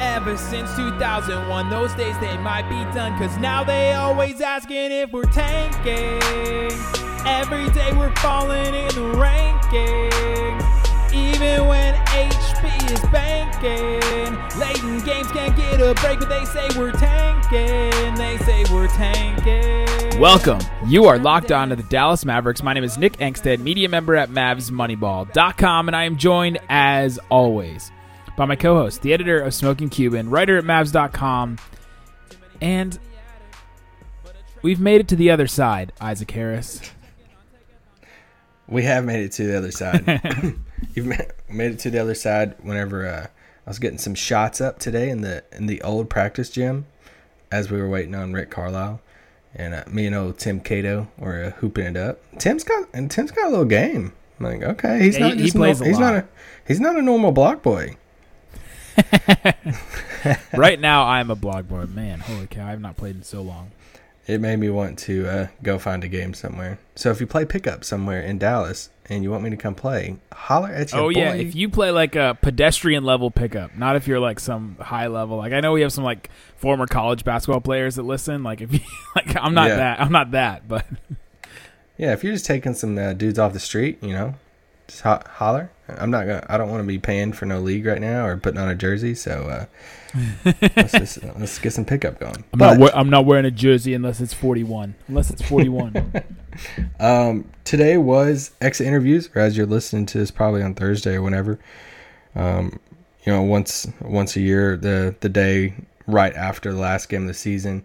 Ever since 2001, those days they might be done. Cause now they always asking if we're tanking. Every day we're falling in the rankings. Even when HP is banking. Late in games can't get a break, but they say we're tanking. They say we're tanking. Welcome. You are locked on to the Dallas Mavericks. My name is Nick Angstadt, media member at MavsMoneyball.com, and I am joined, as always, by my co host, the editor of Smoking Cuban, writer at Mavs.com, and we've made it to the other side, Isaac Harris. We have made it to the other side. You've made it to the other side whenever uh, I was getting some shots up today in the in the old practice gym as we were waiting on Rick Carlisle. And uh, me and old Tim Cato were uh, hooping it up. Tim's got and Tim's got a little game. I'm like, okay, he's Yeah, not he- he plays no, a he's not a he's not a normal block boy. right now, I'm a blog boy. Man, holy cow, I have not played in so long. It made me want to uh, go find a game somewhere. So if you play pickup somewhere in Dallas and you want me to come play, holler at you. Oh yeah, boy. if you play like a pedestrian level pickup, not if you're like some high level. Like I know we have some like former college basketball players that listen. Like if you like, I'm not Yeah. that. I'm not that. But Yeah, if you're just taking some uh, dudes off the street, you know, just ho- holler. I'm not gonna. I don't want to be paying for no league right now or putting on a jersey. So uh, let's just, let's get some pickup going. I'm but not. We- I'm not wearing a jersey unless it's 41. Unless it's 41. um, today was exit interviews, or as you're listening to this, probably on Thursday or whenever. Um, you know, once once a year, the the day right after the last game of the season,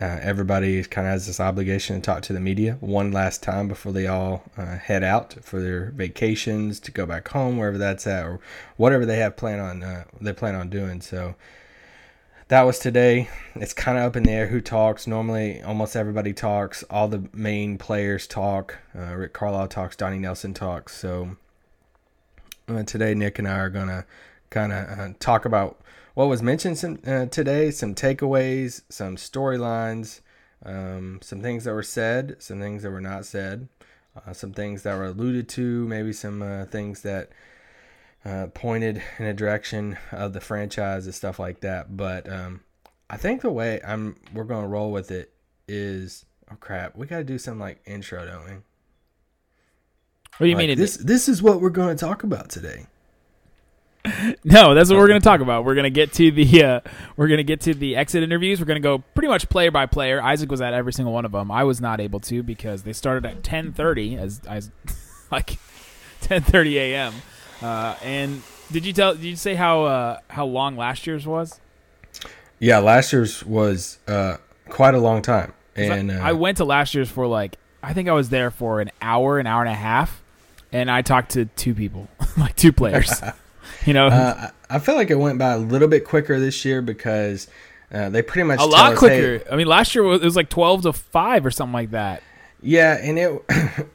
uh, everybody kind of has this obligation to talk to the media one last time before they all uh, head out for their vacations to go back home, wherever that's at, or whatever they have plan on uh, they plan on doing. So that was today. It's kind of up in the air who talks. Normally, almost everybody talks. All the main players talk. Uh, Rick Carlisle talks. Donnie Nelson talks. So uh, today, Nick and I are gonna kind of uh, talk about what was mentioned some, uh, today, some takeaways, some storylines, um, some things that were said, some things that were not said, uh, some things that were alluded to, maybe some uh, things that uh, pointed in a direction of the franchise and stuff like that. But um, I think the way I'm we're gonna roll with it is oh crap, we gotta do some like intro, don't we? what do you Like, mean? it- this this is what we're gonna talk about today. No, that's what we're going to talk about. We're going to get to the uh, we're going to get to the exit interviews. We're going to go pretty much player by player. Isaac was at every single one of them. I was not able to because they started at 10:30 as as like 10:30 a.m. Uh, and did you tell did you say how uh, how long last year's was? Yeah, last year's was uh, quite a long time, 'Cause I- and uh, I went to last year's for like I think I was there for an hour, an hour and a half, and I talked to two people, like two players. You know, uh, I feel like it went by a little bit quicker this year because uh, they pretty much a lot us, quicker. "Hey, I mean, last year it was like twelve to five or something like that. Yeah, and it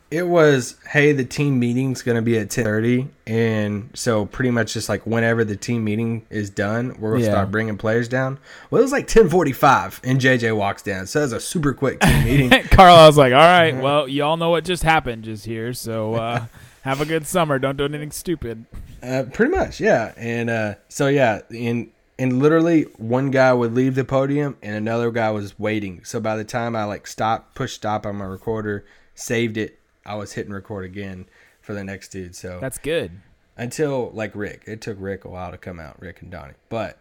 it was hey the team meeting's gonna be at ten thirty, and so pretty much just like whenever the team meeting is done, we're gonna Yeah. start bringing players down. Well, it was like ten forty five, and JJ walks down, so that's a super quick team meeting. Carl, I was like, all right, well, you all know what just happened just here, so uh, have a good summer. Don't do anything stupid. Uh, pretty much, yeah. And uh, so yeah, and and literally one guy would leave the podium and another guy was waiting. So by the time I like stop, push stop on my recorder, saved it, I was hitting record again for the next dude. So That's good. until like Rick, it took Rick a while to come out, Rick and Donnie. But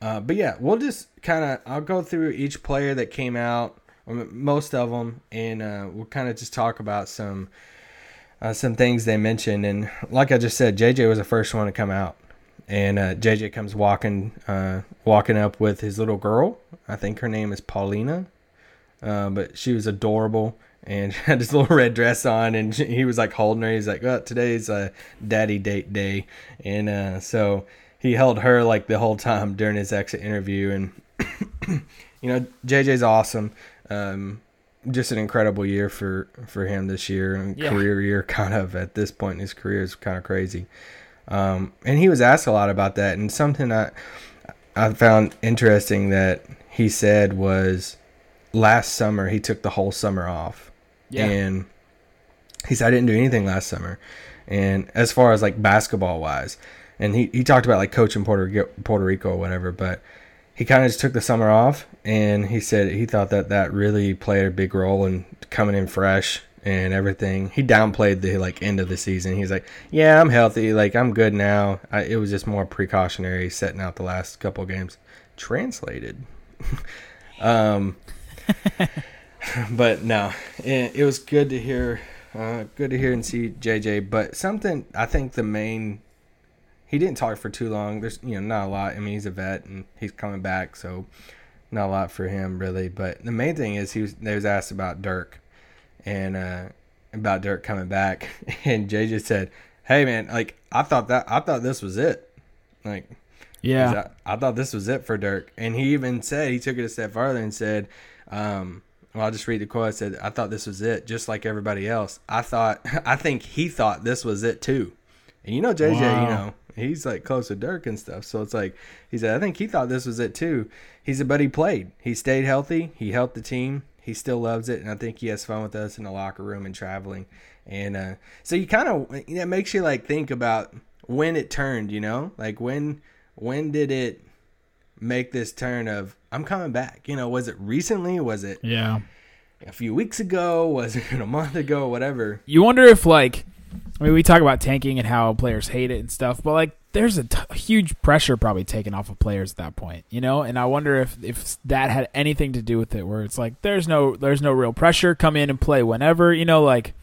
uh, but yeah, we'll just kind of I'll go through each player that came out, most of them, and uh, we'll kind of just talk about some uh, some things they mentioned. And like I just said, JJ was the first one to come out, and uh, JJ comes walking uh, walking up with his little girl. I think her name is Paulina, uh, but she was adorable. And had this little red dress on, and she- he was like holding her. He's like, "Well, today's uh, daddy date day," and uh, so he held her like the whole time during his exit interview. And you know, JJ's awesome. Um, just an incredible year for for him this year and Yeah. career year kind of at this point in his career is kind of crazy um, and he was asked a lot about that and something I I found interesting that he said was last summer he took the whole summer off Yeah. and he said I didn't do anything last summer and as far as like basketball wise and he, he talked about like coaching Puerto Puerto Rico or whatever, but he kind of just took the summer off, and he said he thought that that really played a big role in coming in fresh and everything. He downplayed the like end of the season. He's like, "Yeah, I'm healthy. Like I'm good now. I, it was just more precautionary setting out the last couple games." Translated. um, but no, it, it was good to hear. Uh, good to hear and see JJ. But something I think the main he didn't talk for too long. There's you know not a lot. I mean he's a vet and he's coming back, so not a lot for him really. But the main thing is he was they was asked about Dirk and uh, about Dirk coming back, and JJ said, "Hey man, like I thought that I thought this was it, like." Yeah, I, I thought this was it for Dirk, and he even said he took it a step farther and said, um, "Well, I'll just read the quote." I said, "I thought this was it, just like everybody else. I thought, I think he thought this was it too." And you know, JJ, Wow. you know, he's like close to Dirk and stuff, so it's like he said, "I think he thought this was it too." He said, "But he played. He stayed healthy. He helped the team. He still loves it, and I think he has fun with us in the locker room and traveling." And uh, so you kind of it makes you like think about when it turned, you know, like when when did it make this turn of I'm coming back? You know, was it recently? Was it yeah. a few weeks ago? Was it a month ago? Whatever. You wonder if like, I mean, we talk about tanking and how players hate it and stuff, but like, there's a huge pressure probably taken off of players at that point, you know. And I wonder if if that had anything to do with it, where it's like there's no there's no real pressure, come in and play whenever, you know. Like,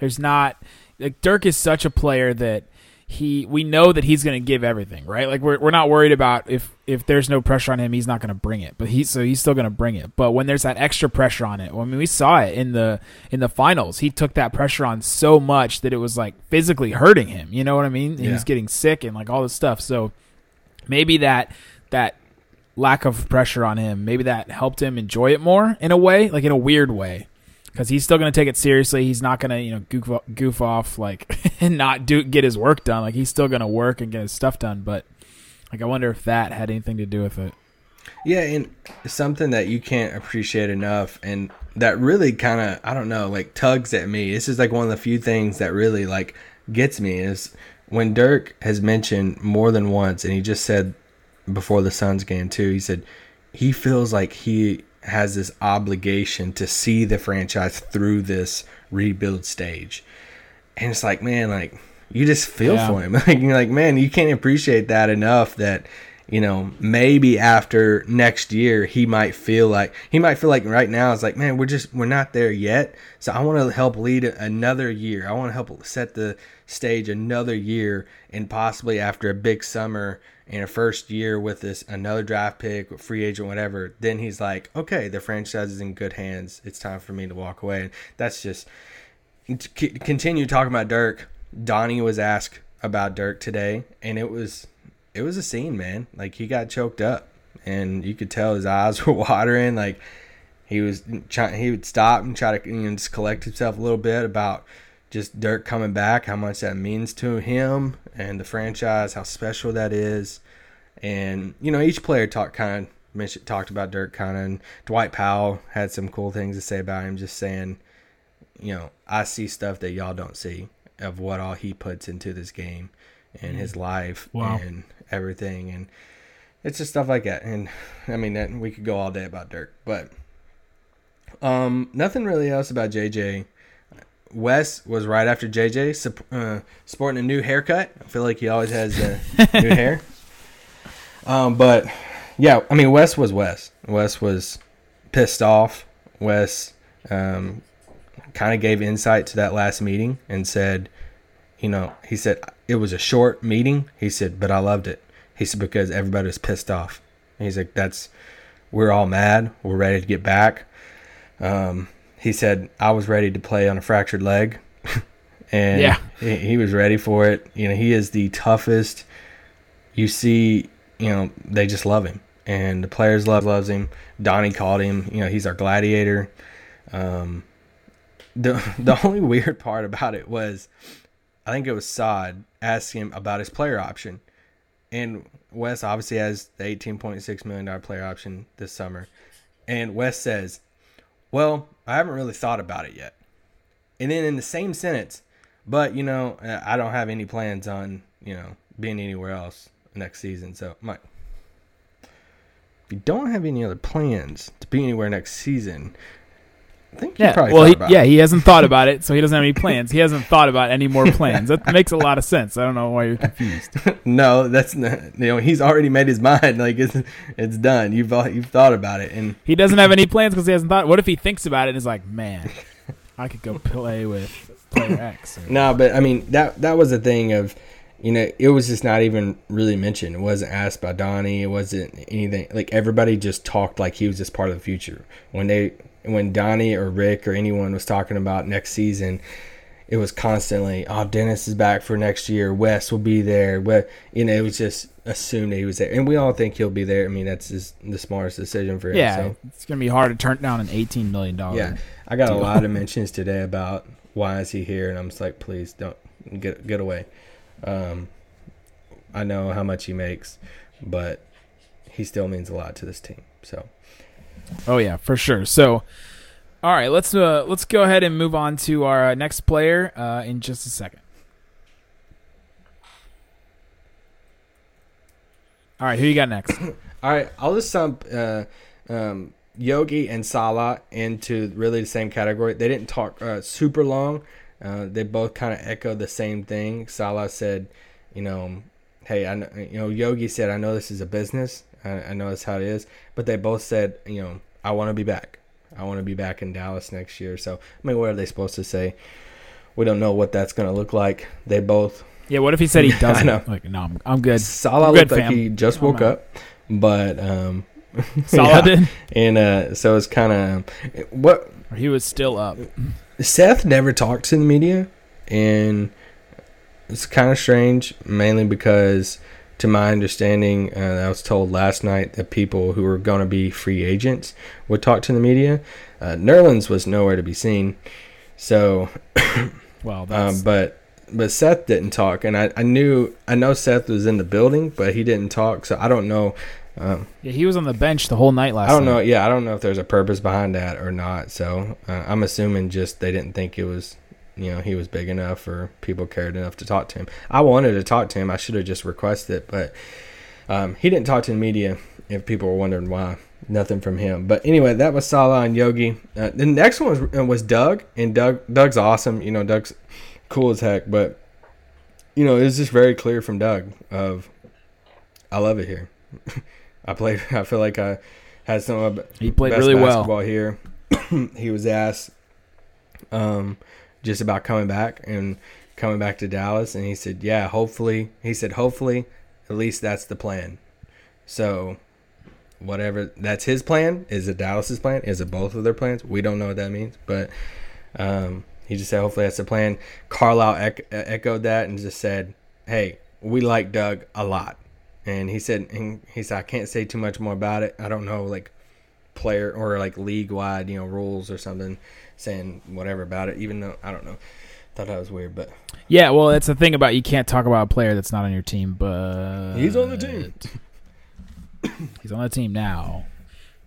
there's not like Dirk is such a player that he we know that he's going to give everything, right? Like we're we're not worried about if if there's no pressure on him, he's not going to bring it. But he so he's still going to bring it. But when there's that extra pressure on it, well, I mean, we saw it in the in the finals. He took that pressure on so much that it was like physically hurting him. You know what I mean? Yeah. He's getting sick and like all this stuff. So maybe that that lack of pressure on him, maybe that helped him enjoy it more in a way, like in a weird way. Because he's still going to take it seriously. He's not going to, you know, goof, goof off like and not do get his work done. Like he's still going to work and get his stuff done. But like, I wonder if that had anything to do with it. Yeah, and something that you can't appreciate enough, and that really kind of I don't know, like tugs at me. This is like one of the few things that really like gets me is when Dirk has mentioned more than once, and he just said before the Suns game too. He said he feels like he has this obligation to see the franchise through this rebuild stage, and it's like, man, like you just feel Yeah. for him. Like you're like, man, you can't appreciate that enough. That you know, maybe after next year, he might feel like he might feel like right now it's like, man, we're just we're not there yet. So I want to help lead another year. I want to help set the stage another year, and possibly after a big summer and a first year with this another draft pick, free agent, whatever. Then he's like, okay, the franchise is in good hands. It's time for me to walk away. And that's just continue talking about Dirk. Donnie was asked about Dirk today, and it was it was a scene, man. Like he got choked up, and you could tell his eyes were watering. Like he was trying, he would stop and try to you know, just collect himself a little bit about just Dirk coming back, how much that means to him and the franchise, how special that is, and you know each player talked kind of mentioned talked about Dirk kind of. And Dwight Powell had some cool things to say about him, just saying you know, I see stuff that y'all don't see of what all he puts into this game and his life Wow. and everything. And it's just stuff like that. And I mean, that, we could go all day about Dirk, but um, nothing really else about JJ. Wes was right after JJ, uh, sporting a new haircut. I feel like he always has uh, new hair. Um, but yeah, I mean, Wes was Wes. Wes was pissed off. Wes um, kind of gave insight to that last meeting and said, you know, he said it was a short meeting. He said, but I loved it. He said because everybody was pissed off. And he's like, that's we're all mad. We're ready to get back. Um, he said I was ready to play on a fractured leg, and Yeah. he, he was ready for it. You know, he is the toughest. You see, you know, they just love him, and the players love loves him. Donnie called him. You know, he's our gladiator. Um, the the only weird part about it was, I think it was Sod asked him about his player option, and Wes obviously has the eighteen point six million dollar player option this summer, and Wes says, "Well, I haven't really thought about it yet." And then in the same sentence, but you know, uh, I don't have any plans on you know being anywhere else next season. So, Mike, if you don't have any other plans to be anywhere next season, I think Yeah, probably well, he, yeah, it. he hasn't thought about it, so he doesn't have any plans. He hasn't thought about any more plans. That makes a lot of sense. I don't know why you're confused. No, that's not. You know, he's already made his mind. Like it's it's done. You've uh, you've thought about it, and He doesn't have any plans because he hasn't thought. What if he thinks about it and is like, man, I could go play with player X. no, but I mean that that was a thing of, you know, it was just not even really mentioned. It wasn't asked by Donnie. It wasn't anything. Like everybody just talked like he was just part of the future. When they when Donnie or Rick or anyone was talking about next season. It was constantly, oh, Dennis is back for next year. Wes will be there. But you know, it was just assumed that he was there, and we all think he'll be there. I mean, that's just the smartest decision for him. Yeah, so. it's gonna be hard to turn down an eighteen million dollar. Yeah, I got a lot of mentions today about why is he here, and I'm just like, please don't get get away. Um, I know how much he makes, but he still means a lot to this team. So Oh yeah, for sure. So, all right, let's uh, let's go ahead and move on to our uh, next player uh, in just a second. All right, who you got next? all right, I'll just sum uh, um, Yogi and Salah into really the same category. They didn't talk uh, super long. Uh, they both kind of echoed the same thing. Salah said, you know, hey, I know, you know, Yogi said, I know this is a business. I, I know that's how it is. But they both said, you know, I want to be back. I want to be back in Dallas next year. So, I mean, what are they supposed to say? We don't know what that's going to look like. They both. Yeah, what if he said he doesn't? know. Like, no, I'm, I'm good. Salah I'm good, looked like fam. he just woke up, but um, Salah yeah. did. and uh, so it's kind of what he was still up. Seth never talked to the media, and it's kind of strange, mainly because, to my understanding, uh, I was told last night that people who were going to be free agents would talk to the media. Uh, Nerlens was nowhere to be seen, so Well, that's um, but but Seth didn't talk, and I, I knew I know Seth was in the building, but he didn't talk, so I don't know. Um, yeah, he was on the bench the whole night last. I don't night. know. Yeah, I don't know if there's a purpose behind that or not. So uh, I'm assuming just they didn't think it was, you know, he was big enough or people cared enough to talk to him. I wanted to talk to him. I should have just requested it, but um, he didn't talk to the media. If people were wondering why, nothing from him. But anyway, that was Salah and Yogi. Uh, the next one was, uh, was Doug, and Doug Doug's awesome. You know, Doug's cool as heck. But you know, it was just very clear from Doug of, I love it here. I played. I feel like I had some of He played best really well. here. he was asked um, just about coming back and coming back to Dallas, and he said, "Yeah, hopefully." He said, "Hopefully, at least that's the plan." So, whatever that's his plan. Is it Dallas's plan? Is it both of their plans? We don't know what that means, but um, he just said, "Hopefully, that's the plan." Carlisle ec- echoed that and just said, "Hey, we like Doug a lot." And he said, and he said, I can't say too much more about it. I don't know, like player or like league wide, you know, rules or something saying whatever about it. Even though I don't know, thought that was weird, but Yeah, well, that's the thing about you can't talk about a player that's not on your team, but He's on the team. He's on the team now.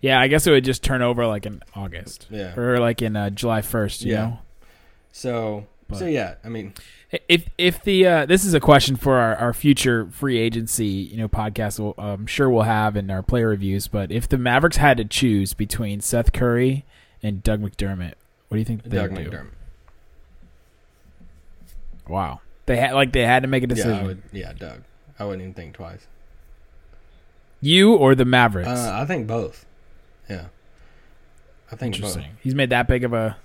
Yeah, I guess it would just turn over like in August yeah. or like in uh, July first. You Yeah. know, So so yeah, I mean, if if the uh, this is a question for our, our future free agency you know podcast, we'll, I'm sure we'll have in our player reviews. But if the Mavericks had to choose between Seth Curry and Doug McDermott, what do you think they Doug would do? Doug McDermott. Wow, they had like they had to make a Yeah, decision. I would, yeah, Doug. I wouldn't even think twice. You or the Mavericks? Uh, I think both. Yeah. I think both. He's made that big of a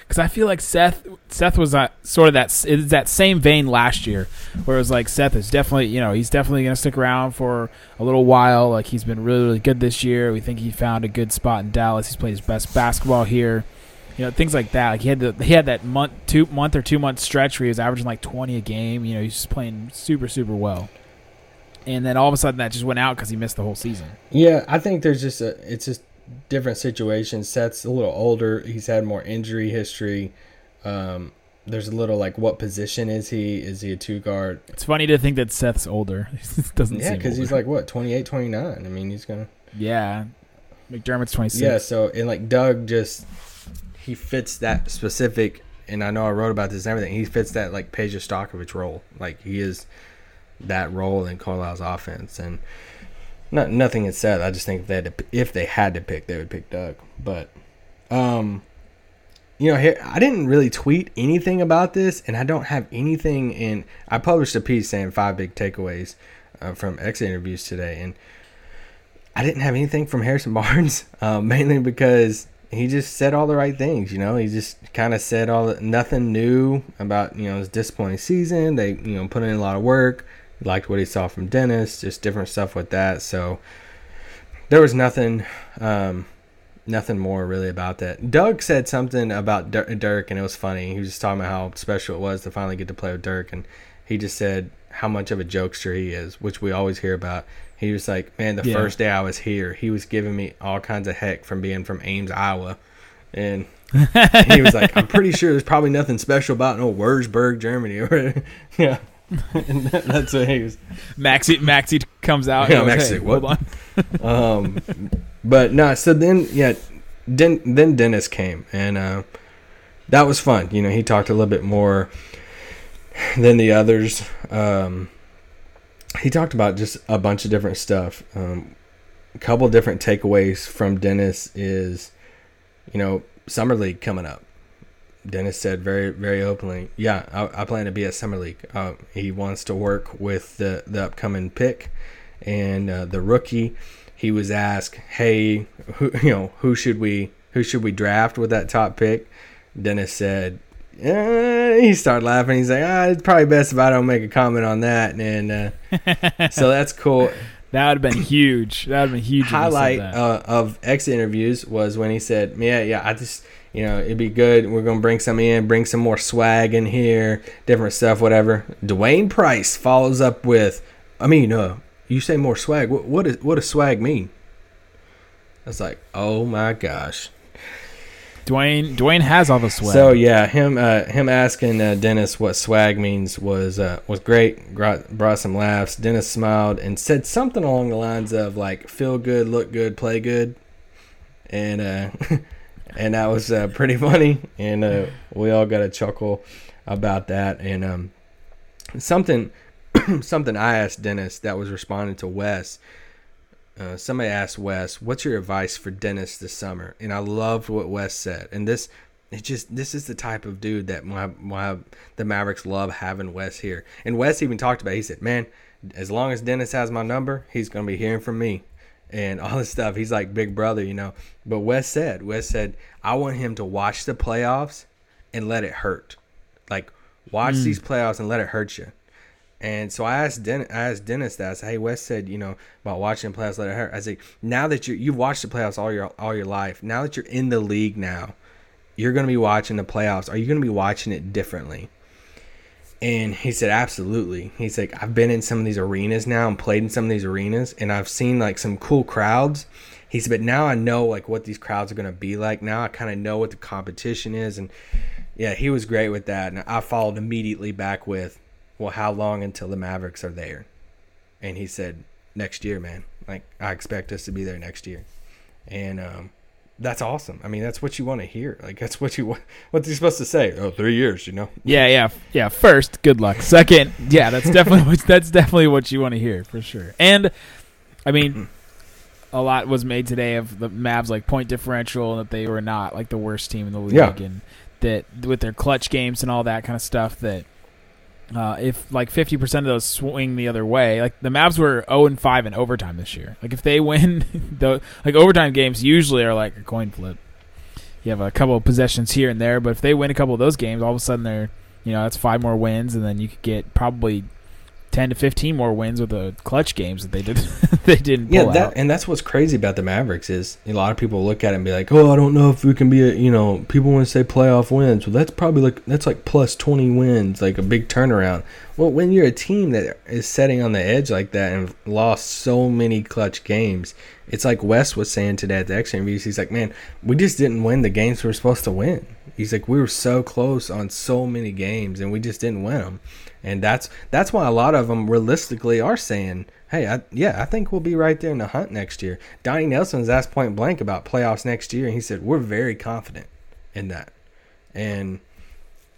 because I feel like Seth Seth was sort of that that same vein last year where it was like Seth is definitely you know he's definitely gonna stick around for a little while. Like he's been really really good this year. We think he found a good spot in Dallas. He's played his best basketball here. You know things like that. Like he had the, he had that month two month or two month stretch where he was averaging like 20 a game. You know he's just playing super super well. And then all of a sudden that just went out because he missed the whole season. Yeah, I think there's just a it's just different situations. Seth's a little older. He's had more injury history. Um, there's a little like what position is he? Is he a two guard? it's funny to think that Seth's older doesn't Yeah, because he's like what 28, 29. I mean, he's gonna Yeah. McDermott's 26. yeah. So and like Doug just he fits that specific. And I know I wrote about this and everything. He fits that like Peja Stojakovic role. Like he is that role in Carlisle's offense. And not nothing is said. I just think that if, they had to pick, they would pick Doug. But, um, you know, here I didn't really tweet anything about this, and I don't have anything in. I published a piece saying five big takeaways uh, from exit interviews today, and I didn't have anything from Harrison Barnes, uh, mainly because he just said all the right things. You know, he just kind of said all nothing new about you know his disappointing season. They you know put in a lot of work. Liked what he saw from Dennis, just different stuff with that. So there was nothing, um, nothing more really about that. Doug said something about Dirk, and it was funny. He was just talking about how special it was to finally get to play with Dirk, and he just said how much of a jokester he is, which we always hear about. He was like, man, the Yeah. first day I was here, he was giving me all kinds of heck from being from Ames, Iowa. And he was like, I'm pretty sure there's probably nothing special about no Wurzburg, Germany. Yeah. that's what he was. Maxi Maxi comes out. Yeah, and goes, Maxi, "Hey, what?" Hold on. Um, but no, so then yeah, then then Dennis came and uh, that was fun. You know, he talked a little bit more than the others. Um, he talked about just a bunch of different stuff. Um, a couple different takeaways from Dennis is, you know, summer league coming up. Dennis said very very openly, yeah, I, I plan to be at summer league. Uh, he wants to work with the the upcoming pick and uh, the rookie. He was asked, "Hey, who you know who should we who should we draft with that top pick?" Dennis said, eh, he started laughing. He's like, "Ah, it's probably best if I don't make a comment on that." And uh, so that's cool. That would have been huge. That would have been huge. if he said Highlight uh, of exit interviews was when he said, "Yeah, yeah, I just." You know, it'd be good. We're gonna bring some in, bring some more swag in here, different stuff, whatever. Dwain Price follows up with, I mean, uh, you say more swag. What what, is, what does swag mean? I was like, oh my gosh. Dwain Dwain has all the swag. So yeah, him uh, him asking uh, Dennis what swag means was uh, was great. Brought, brought some laughs. Dennis smiled and said something along the lines of like "feel good, look good, play good," and uh, and that was uh, pretty funny. And uh, we all got a chuckle about that. And um, something something I asked Dennis that was responding to Wes. Uh, somebody asked Wes, "What's your advice for Dennis this summer?" And I loved what Wes said. And this, it just this is the type of dude that my my the Mavericks love having Wes here. And Wes even talked about. It. He said, "Man, as long as Dennis has my number, he's gonna be hearing from me." And all this stuff. He's like big brother, you know. But Wes said, Wes said, I want him to watch the playoffs and let it hurt. Like watch these playoffs and let it hurt you. And so I asked I asked Dennis that. I said, "Hey, Wes said, you know, about watching the playoffs, it. I said, "Now that you you've watched the playoffs all your all your life, now that you're in the league now, you're going to be watching the playoffs. Are you going to be watching it differently?" And he said, "Absolutely." He's like, "I've been in some of these arenas now and played in some of these arenas, and I've seen like some cool crowds." He said, "But now I know like what these crowds are going to be like. Now I kind of know what the competition is." And yeah, he was great with that. And I followed immediately back with, well, how long until the Mavericks are there? And he said, next year, man. Like, I expect us to be there next year. And um, that's awesome. I mean, that's what you want to hear. Like, that's what you want. What's he supposed to say? Oh, three years, you know? yeah, yeah, yeah. First, good luck. Second, yeah, that's definitely what, that's definitely what you want to hear for sure. And I mean, a lot was made today of the Mavs like point differential and that they were not like the worst team in the league, Yeah. and that with their clutch games and all that kind of stuff that. Uh, if like fifty percent of those swing the other way, like the Mavs were zero and five in overtime this year. Like if they win, the like overtime games usually are like a coin flip. You have a couple of possessions here and there, but if they win a couple of those games, all of a sudden they're, you know, that's five more wins, and then you could get probably ten to fifteen more wins with the clutch games that they did they didn't pull Yeah, out. that, and that's what's crazy about the Mavericks is a lot of people look at it and be like, "Oh, I don't know if we can be a you know." People want to say playoff wins, well, that's probably like that's like plus twenty wins, like a big turnaround. Well, when you're a team that is setting on the edge like that and lost so many clutch games, it's like Wes was saying today at the X interviews. He's like, "Man, we just didn't win the games we were supposed to win." He's like, "We were so close on so many games and we just didn't win them." And that's that's why a lot of them realistically are saying, "Hey, I, yeah, I think we'll be right there in the hunt next year." Donnie Nelson's asked point blank about playoffs next year, and he said, "We're very confident in that." And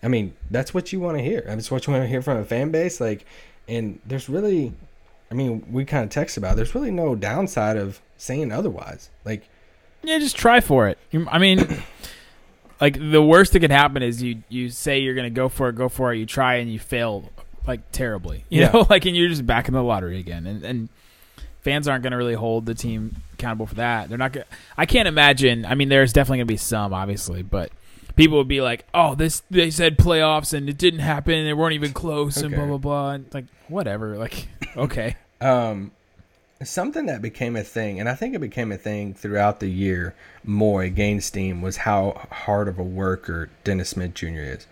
I mean, that's what you want to hear. That's what you want to hear from a fan base. Like, and there's really, I mean, we kind of text about. It, there's really no downside of saying otherwise. Like, Yeah, just try for it. I mean, like the worst that can happen is you you say you're gonna go for it, go for it. You try and you fail like terribly. You Yeah. know, like and you're just back in the lottery again. And and fans aren't gonna really hold the team accountable for that. They're not gonna. I can't imagine. I mean, there's definitely gonna be some, obviously, but. People would be like, "Oh, this they said playoffs and it didn't happen. They weren't even close and blah blah blah." And like, whatever. Like, okay, um, something that became a thing, and I think it became a thing throughout the year more. It gained steam was how hard of a worker Dennis Smith Jr. is,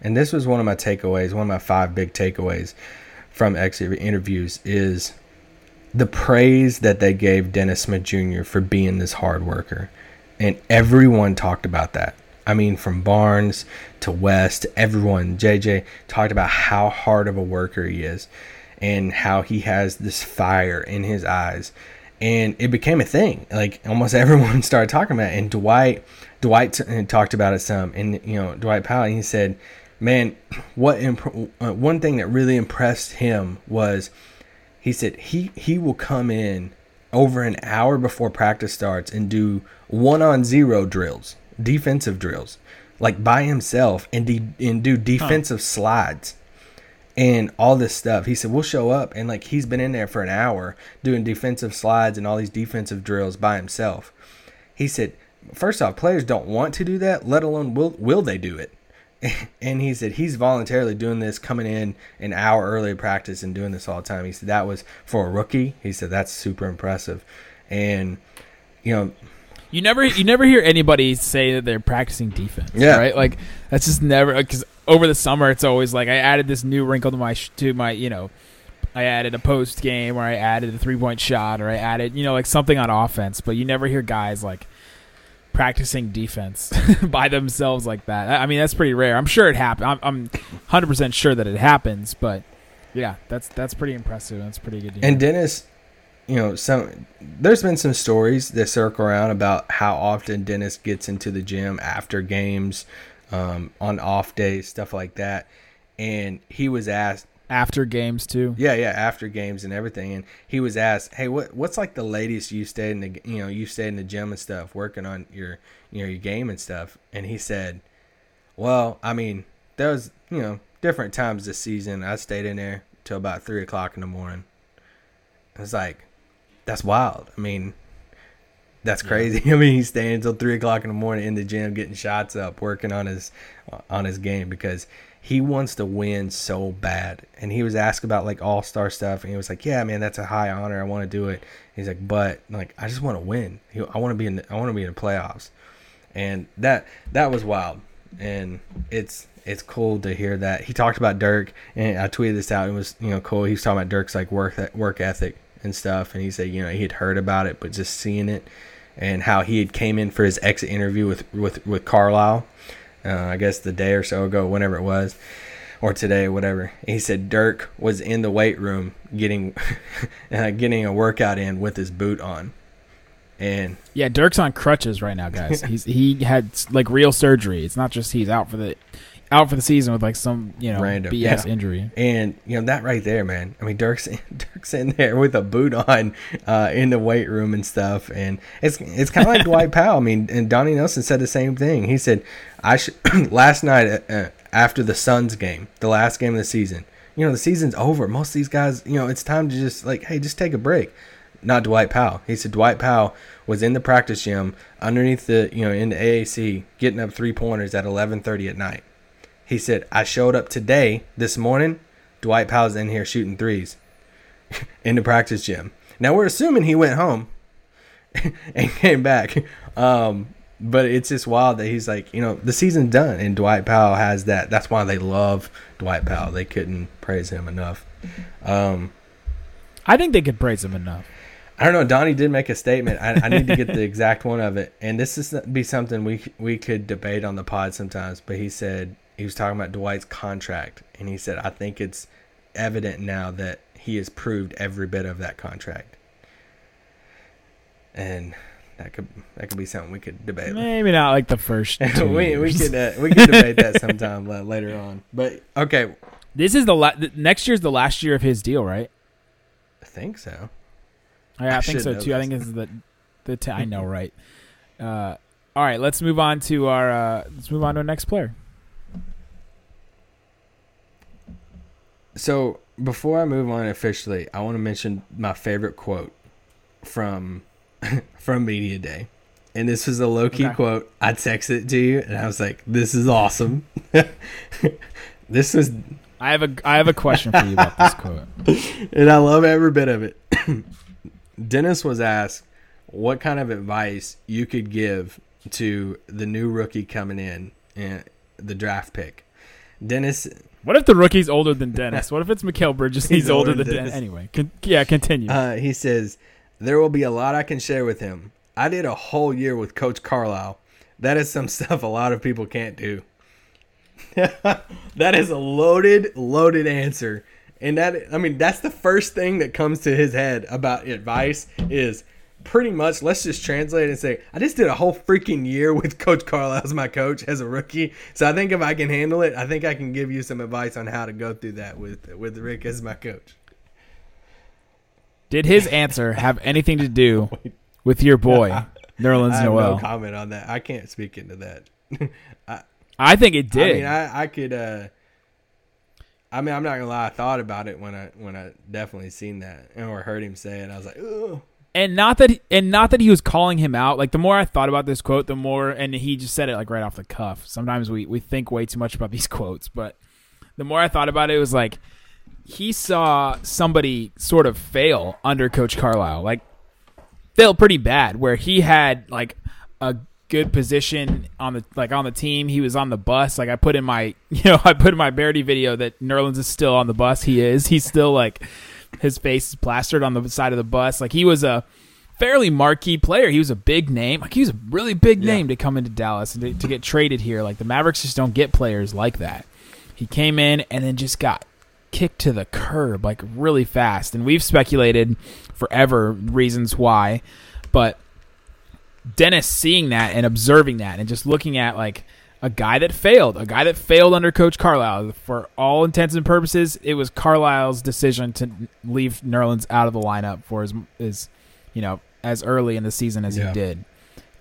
and this was one of my takeaways. One of my five big takeaways from exit interviews is the praise that they gave Dennis Smith Jr. for being this hard worker. And everyone talked about that. I mean, from Barnes to Wes, everyone, JJ talked about how hard of a worker he is and how he has this fire in his eyes. And it became a thing. Like almost everyone started talking about it. And Dwight, Dwight t- talked about it some. And, you know, Dwight Powell, he said, man, what imp- uh, one thing that really impressed him was he said he he will come in over an hour before practice starts and do one on zero drills, defensive drills, like by himself and de- and do defensive slides and all this stuff. He said we'll show up and like he's been in there for an hour doing defensive slides and all these defensive drills by himself. He said first off, players don't want to do that, let alone will will they do it. And he said he's voluntarily doing this, coming in an hour early practice and doing this all the time. He said that was for a rookie. He said that's super impressive, and you know, You never you never hear anybody say that they're practicing defense. Yeah. right. Like that's just never because over the summer it's always like I added this new wrinkle to my sh- to my you know I added a post game or I added a three point shot or I added you know like something on offense, but you never hear guys like practicing defense by themselves like that. I mean that's pretty rare. I'm sure it happened. I'm I'm 100 percent sure that it happens, but yeah, that's that's pretty impressive. That's pretty good. And Dennis, you know, some there's been some stories that circle around about how often Dennis gets into the gym after games, um, on off days, stuff like that. And he was asked, after games too. yeah, yeah, after games and everything, and he was asked, "Hey, what what's like the latest you stayed in the you know you stayed in the gym and stuff, working on your you know your game and stuff?" And he said, "Well, I mean, there was you know different times this season. I stayed in there till about three o'clock in the morning. It was like, that's wild. I mean, that's crazy. I mean, he's staying until three o'clock in the morning in the gym, getting shots up, working on his on his game because he wants to win so bad. And he was asked about like all star stuff, and he was like, "Yeah, man, that's a high honor. I want to do it." He's like, "But like, I just want to win. I want to be in. The, I want to be in the playoffs." And that that was wild, and it's it's cool to hear that. He talked about Dirk, and I tweeted this out. It was you know cool. He was talking about Dirk's like work work ethic and stuff, and he said you know he had heard about it, but just seeing it, and how he had came in for his exit interview with with with Carlisle, uh, I guess the day or so ago, whenever it was, or today, whatever. He said Dirk was in the weight room getting uh, getting a workout in with his boot on, and Yeah, Dirk's on crutches right now, guys. He's he had like real surgery. It's not just he's out for the out for the season with like some you know Random, BS yeah. injury. And you know that right there, man. I mean, Dirk's Dirk's in there with a boot on uh, in the weight room and stuff, and it's it's kind of like Dwight Powell. I mean, and Donnie Nelson said the same thing. He said, "I should last night uh, after the Suns game, the last game of the season. You know, the season's over. Most of these guys, you know, it's time to just like, hey, just take a break." Not Dwight Powell. He said Dwight Powell was in the practice gym underneath the you know in the AAC getting up three pointers at 11:30 at night. He said, I showed up today, this morning. Dwight Powell's in here shooting threes in the practice gym. Now we're assuming he went home and came back. Um, but it's just wild that he's like, you know, the season's done and Dwight Powell has that. That's why they love Dwight Powell. They couldn't praise him enough. Um, I think they could praise him enough. I don't know. Donnie did make a statement. I, I need to get the exact one of it, and this is be something we we could debate on the pod sometimes. But he said he was talking about Dwight's contract, and he said I think it's evident now that he has proved every bit of that contract, and that could that could be something we could debate. Maybe not like the first. We we could uh, we could debate that sometime later on. But okay, This is the la- next year's the last year of his deal, right? I think so. Yeah, I, I think so too. I think this is the the t- I know right. Uh, all right, let's move on to our uh, let's move on to our next player. So before I move on officially, I want to mention my favorite quote from from media day, and this was a low key Okay. quote. I texted it to you, and I was like, "This is awesome." this was, I have a I have a question for you about this quote. and I love every bit of it. Dennis was asked what kind of advice you could give to the new rookie coming in and the draft pick. Dennis What if the rookie's older than Dennis? What if it's Mikal Bridges? He's, He's older older than than Dennis. Dennis. Anyway, con- yeah, continue. Uh, he says, There will be a lot I can share with him. I did a whole year with Coach Carlisle. That is some stuff a lot of people can't do. that is a loaded, loaded answer. And that, I mean, that's the first thing that comes to his head about advice is pretty much, let's just translate and say, I just did a whole freaking year with Coach Carlisle as my coach as a rookie. So I think if I can handle it, I think I can give you some advice on how to go through that with, with Rick as my coach. Did his answer have anything to do with your boy Nerlens Noel? no comment on that. I can't speak into that. I, I think it did. I mean, I, I could. uh I mean, I'm not gonna lie. I thought about it when I when I definitely seen that or heard him say it. I was like, Ugh. And not that and not that he was calling him out. Like the more i thought about this quote the more and he just said it like right off the cuff. Sometimes we we think way too much about these quotes but the more i thought about it it was like he saw somebody sort of fail under coach carlisle like fail pretty bad where he had like a good position on the like on the team. He was on the bus. Like i put in my you know i put in my Verity video that nerlens is still on the bus. He is. He's still like his face is plastered on the side of the bus. Like he was a fairly marquee player. He was a big name. Like he was a really big Yeah. name to come into Dallas and to, to get traded here. Like the Mavericks just don't get players like that. He came in and then just got kicked to the curb like really fast. And we've speculated forever reasons why, but Dennis seeing that and observing that and just looking at like a guy that failed, a guy that failed under Coach Carlisle. For all intents and purposes, it was Carlisle's decision to leave Nerlens out of the lineup for his, his you know, as early in the season as Yeah. he did.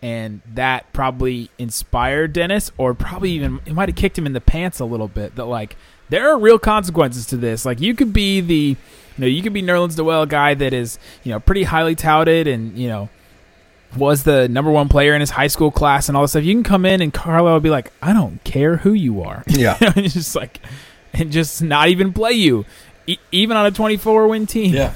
And that probably inspired Dennis, or probably even it might have kicked him in the pants a little bit. That like there are real consequences to this. Like you could be the, you know, you could be Nerlens Noel guy that is, you know, pretty highly touted and you know was the number one player in his high school class and all this stuff. You can come in and Carlisle would be like, I don't care who you are. yeah, it's just like, and just not even play you, e- even on a 24 win team. yeah,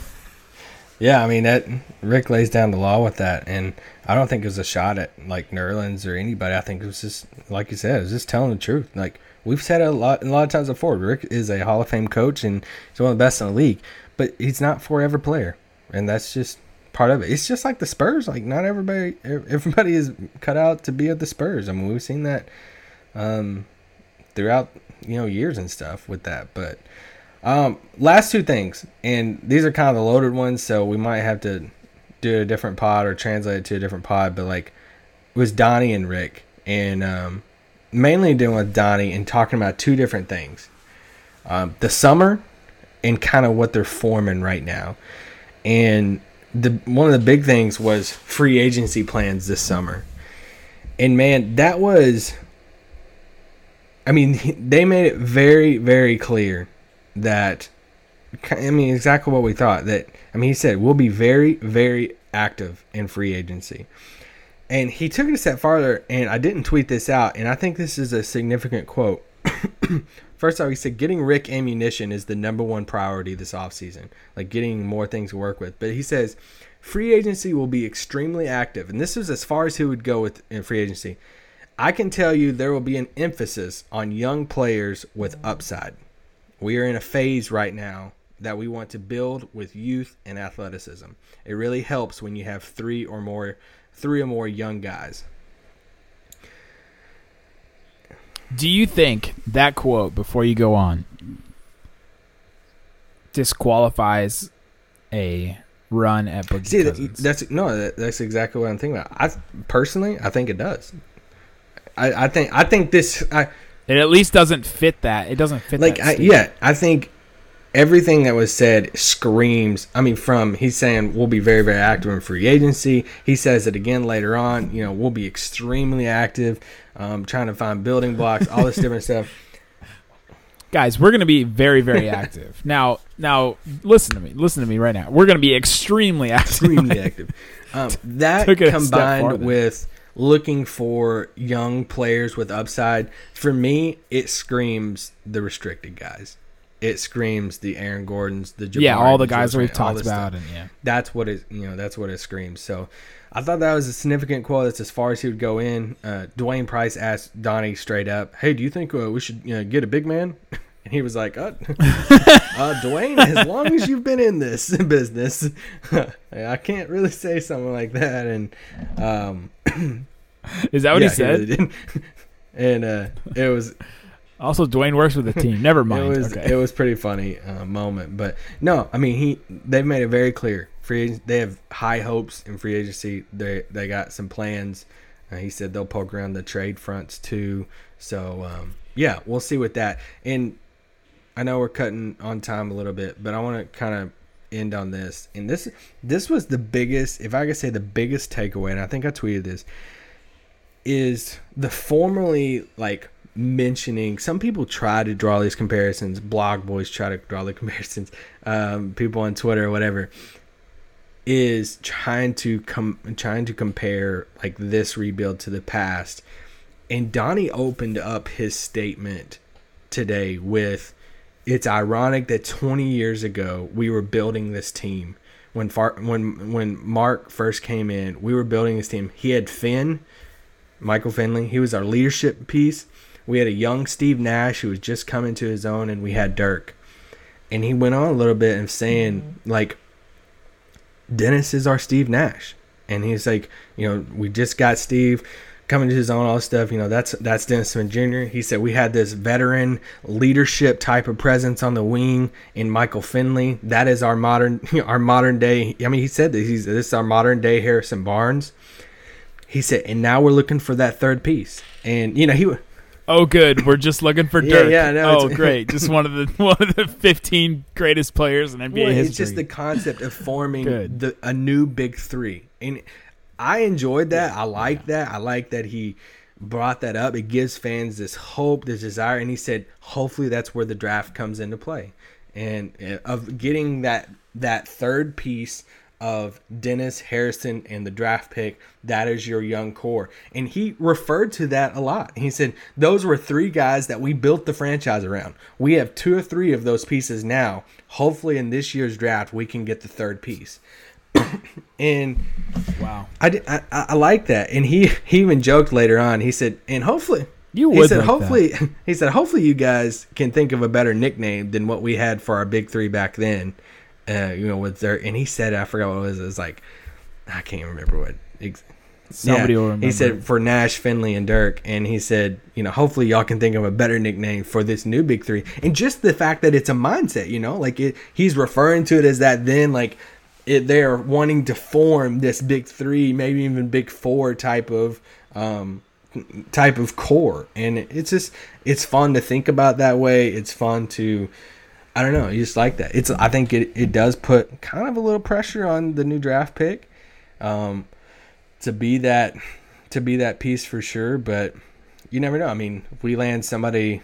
yeah. I mean, that Rick lays down the law with that, and I don't think it was a shot at like Nerlens or anybody. I think it was just like you said, it was just telling the truth. Like we've said a lot, a lot of times before. Rick is a Hall of Fame coach, and he's one of the best in the league, but he's not forever player, and that's just part of it. It's just like the Spurs. Like not everybody, everybody is cut out to be at the Spurs. I mean, we've seen that um, throughout you know years and stuff with that. But um, last two things, and these are kind of the loaded ones, so we might have to do a different pod or translate it to a different pod. But like, it was Donnie and Rick, and um, mainly dealing with Donnie and talking about two different things: um, the summer and kind of what they're forming right now. And the one of the big things was free agency plans this summer. And man, that was I mean, they made it very very clear that I mean exactly what we thought that I mean he said we'll be very very active in free agency. And he took it a step farther and I didn't tweet this out and I think this is a significant quote. First off, he said getting Rick ammunition is the number one priority this offseason, like getting more things to work with. But he says free agency will be extremely active, and this is as far as he would go with in free agency. I can tell you there will be an emphasis on young players with upside. We are in a phase right now that we want to build with youth and athleticism. It really helps when you have three or more three or more young guys. Do you think that quote before you go on disqualifies a run at Boogie See, that, that's no, that, that's exactly what I'm thinking about. I personally, I think it does. I, I think, I think this. I, It at least doesn't fit that. It doesn't fit like that. I, yeah i think everything that was said screams i mean from he's saying we'll be very very active in free agency he says it again later on you know we'll be extremely active um, trying to find building blocks all this different stuff guys, we're going to be very, very active. now, now, listen to me. Listen to me right now. We're going to be extremely active. extremely active um, that Took it a step combined with looking for young players with upside for me it screams the restricted guys it screams the Aaron Gordons, the Jabari, yeah, all the guys we've talked about, and yeah, that's what it you know that's what it screams. So i thought that was a significant quote. That's as far as he would go in. Uh, Dwain Price asked donnie straight up hey do you think uh, we should you know, get a big man? And he was like uh, uh, Dwain as long as you've been in this business. I can't really say something like that. And um, is that what yeah, he said? really did. and uh, it was Also, Dwain works with the team. Never mind. it was okay. it was pretty funny uh, moment, but no, I mean he they've made it very clear. Free they have high hopes in free agency. They they got some plans. Uh, he said they'll poke around the trade fronts too. So um, yeah, we'll see with that. And I know we're cutting on time a little bit, but I want to kind of end on this. And this this was the biggest, if I could say the biggest takeaway, and I think I tweeted this, is the formerly like mentioning some people try to draw these comparisons blog boys try to draw the comparisons um, people on twitter or whatever is trying to come trying to compare like this rebuild to the past and donnie opened up his statement today with it's ironic that 20 years ago we were building this team when far, when when mark first came in we were building this team he had finn Michael Finley. He was our leadership piece. We had a young Steve Nash who was just coming to his own, and we had Dirk. And he went on a little bit of saying, mm-hmm. like, Dennis is our Steve Nash. And he's like, you know, we just got Steve coming to his own, all stuff. You know, that's that's Dennis Smith Jr. He said we had this veteran leadership type of presence on the wing in Michael Finley. That is our modern, our modern day. I mean, he said that he's this is our modern day Harrison Barnes he said, and now we're looking for that third piece. And you know, he oh, good. We're just looking for Yeah, Dirk. yeah, no, oh, great. Just one of the one of the fifteen greatest players in NBA well, history. it's just the concept of forming the a new big three. And I enjoyed that. I like that. I like that he brought that up. It gives fans this hope, this desire, and he said, hopefully that's where the draft comes into play, and uh, of getting that that third piece of Dennis Harrison and the draft pick. That is your young core, and he referred to that a lot. He said those were three guys that we built the franchise around. We have two or three of those pieces now. Hopefully, in this year's draft, we can get the third piece. and wow. I, I, I like that. And he, he even joked later on. He said, and hopefully, You he said, like hopefully, he said, hopefully you guys can think of a better nickname than what we had for our big three back then. Uh, you know, with their, and he said, I forgot what it was. It was like, I can't remember what. Ex- Somebody Yeah. will remember. He said for Nash, Finley, and Dirk, and he said, you know, hopefully y'all can think of a better nickname for this new big three, and just the fact that it's a mindset, you know, like it, he's referring to it as that. Then, like, it, they're wanting to form this big three, maybe even big four type of um, type of core, and it's just it's fun to think about that way. It's fun to. I don't know. You just like that. It's. I think it, it does put kind of a little pressure on the new draft pick. Um, to be that to be that piece for sure. But you never know. I mean, if we land somebody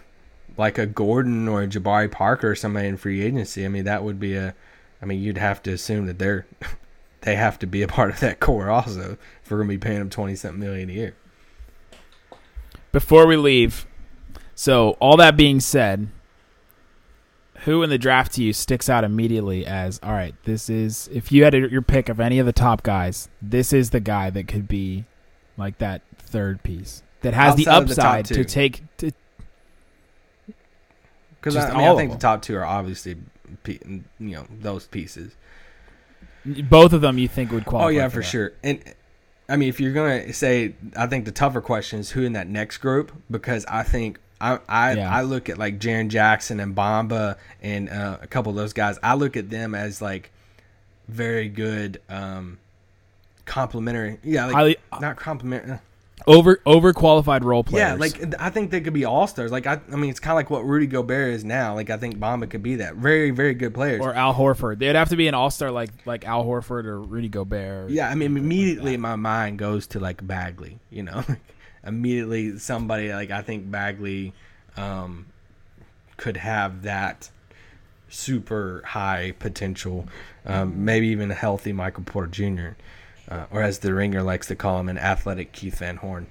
like a Gordon or a Jabari Parker or somebody in free agency, I mean that would be a. I mean, you'd have to assume that they're they have to be a part of that core also if we're gonna be paying them twenty something million a year. Before we leave, so all that being said, who in the draft to you sticks out immediately as all right? This is if you had your pick of any of the top guys, this is the guy that could be like that third piece that has the Outside the upside two. to take. To, Because I, I, mean, I think the top two are obviously, you know, those pieces. both of them you think would qualify? Oh yeah, for that. sure. And I mean, if you're gonna say, I think the tougher question is who in that next group because I think I I, Yeah. I look at like Jaren Jackson and Bamba and uh, a couple of those guys. I look at them as like very good um complementary. Yeah, like, Highly- not complementary. over overqualified role players. Yeah, like I think they could be all stars. Like I, I mean, it's kind of like what Rudy Gobert is now. Like I think Bamba could be that. Very, very good players. or Al Horford. They'd have to be an all star like like Al Horford or Rudy Gobert. yeah, I mean, immediately my mind goes to like Bagley. You know, immediately somebody like I think Bagley um, could have that super high potential. Um, maybe even a healthy Michael Porter Jr. Uh, or as the ringer likes to call him, an athletic Keith Van Horn.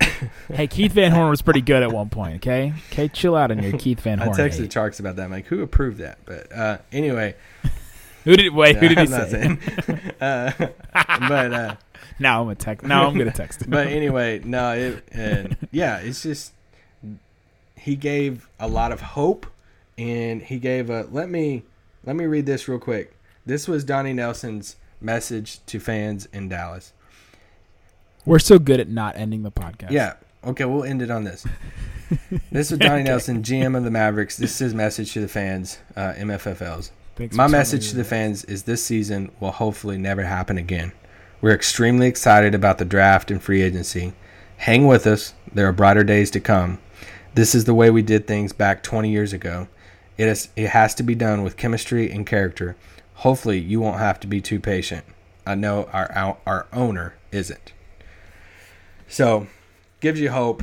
Hey, Keith Van Horn was pretty good at one point. Okay, okay, chill out on your Keith Van Horn. I texted hate. Charks about that. I'm like, who approved that? But uh, anyway, Who did wait? Who did he say? uh, but uh, Now I'm gonna text. Now I'm gonna text. him. but anyway, no, it, and yeah, it's just he gave a lot of hope, and he gave a. Let me let me read this real quick. This was Donnie Nelson's message to fans in Dallas. We're so good at not ending the podcast. Yeah. Okay, we'll end it on this. This is Donnie Nelson, GM of the Mavericks. This is his message to the fans, uh, MFFLs. Thanks My message to the fans is this season will hopefully never happen again. We're extremely excited about the draft and free agency. Hang with us, there are brighter days to come. This is the way we did things back 20 years ago. It, is, it has to be done with chemistry and character. Hopefully, you won't have to be too patient. I know our our, our owner isn't. So, gives you hope.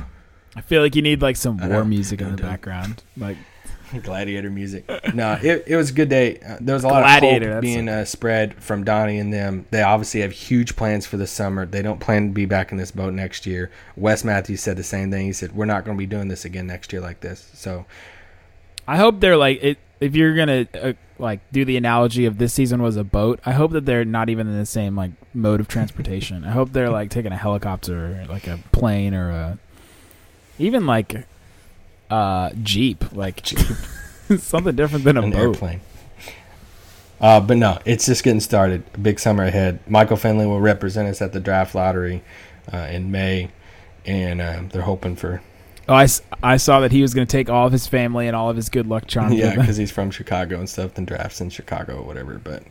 I feel like you need like some war music in the background. Like Gladiator music. No, it, it was a good day. Uh, there was a lot Gladiator, of hope being uh, spread from Donnie and them. They obviously have huge plans for the summer. They don't plan to be back in this boat next year. Wes Matthews said the same thing. He said, "We're not going to be doing this again next year like this." So, I hope they're like it. If you're gonna uh, like do the analogy of this season was a boat, I hope that they're not even in the same like mode of transportation. I hope they're like taking a helicopter, or, like a plane, or a even like uh jeep, like jeep. something different than a an boat. airplane. Uh, but no, it's just getting started. A big summer ahead. Michael Finley will represent us at the draft lottery uh, in May, and um, they're hoping for Oh, I, I saw that he was going to take all of his family and all of his good luck charms. yeah, because he's from Chicago and stuff, and drafts in Chicago or whatever. But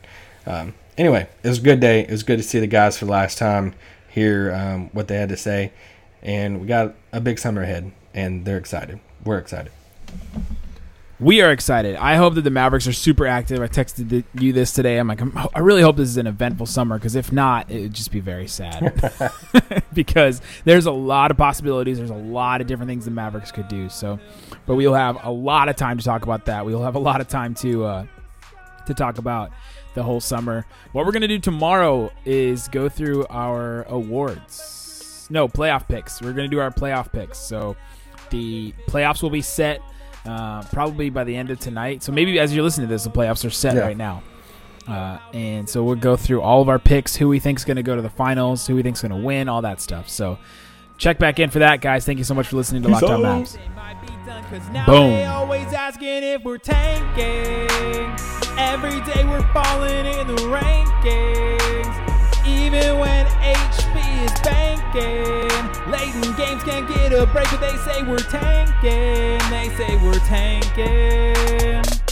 um, anyway, it was a good day. It was good to see the guys for the last time, hear um, what they had to say, and we got a big summer ahead, and they're excited. We're excited. We are excited. I hope that the Mavericks are super active. I texted th- you this today. I'm like, I'm, I really hope this is an eventful summer because if not, it would just be very sad. because there's a lot of possibilities. There's a lot of different things the Mavericks could do. So, but we'll have a lot of time to talk about that. We'll have a lot of time to uh, to talk about the whole summer. What we're gonna do tomorrow is go through our awards. No playoff picks. We're gonna do our playoff picks. So the playoffs will be set uh, probably by the end of tonight. So maybe as you're listening to this, the playoffs are set Yeah. right now. Uh, and so we'll go through all of our picks, who we think's going to go to the finals, who we think's going to win, all that stuff. So check back in for that, guys. Thank you so much for listening to Peace Locked On out. Mavs. They might be done 'cause now Boom. they always asking if we're tanking. Every day we're falling in the rankings. Even when HP is banking. Late in games can't get a break, but they say we're tanking. They say we're tanking.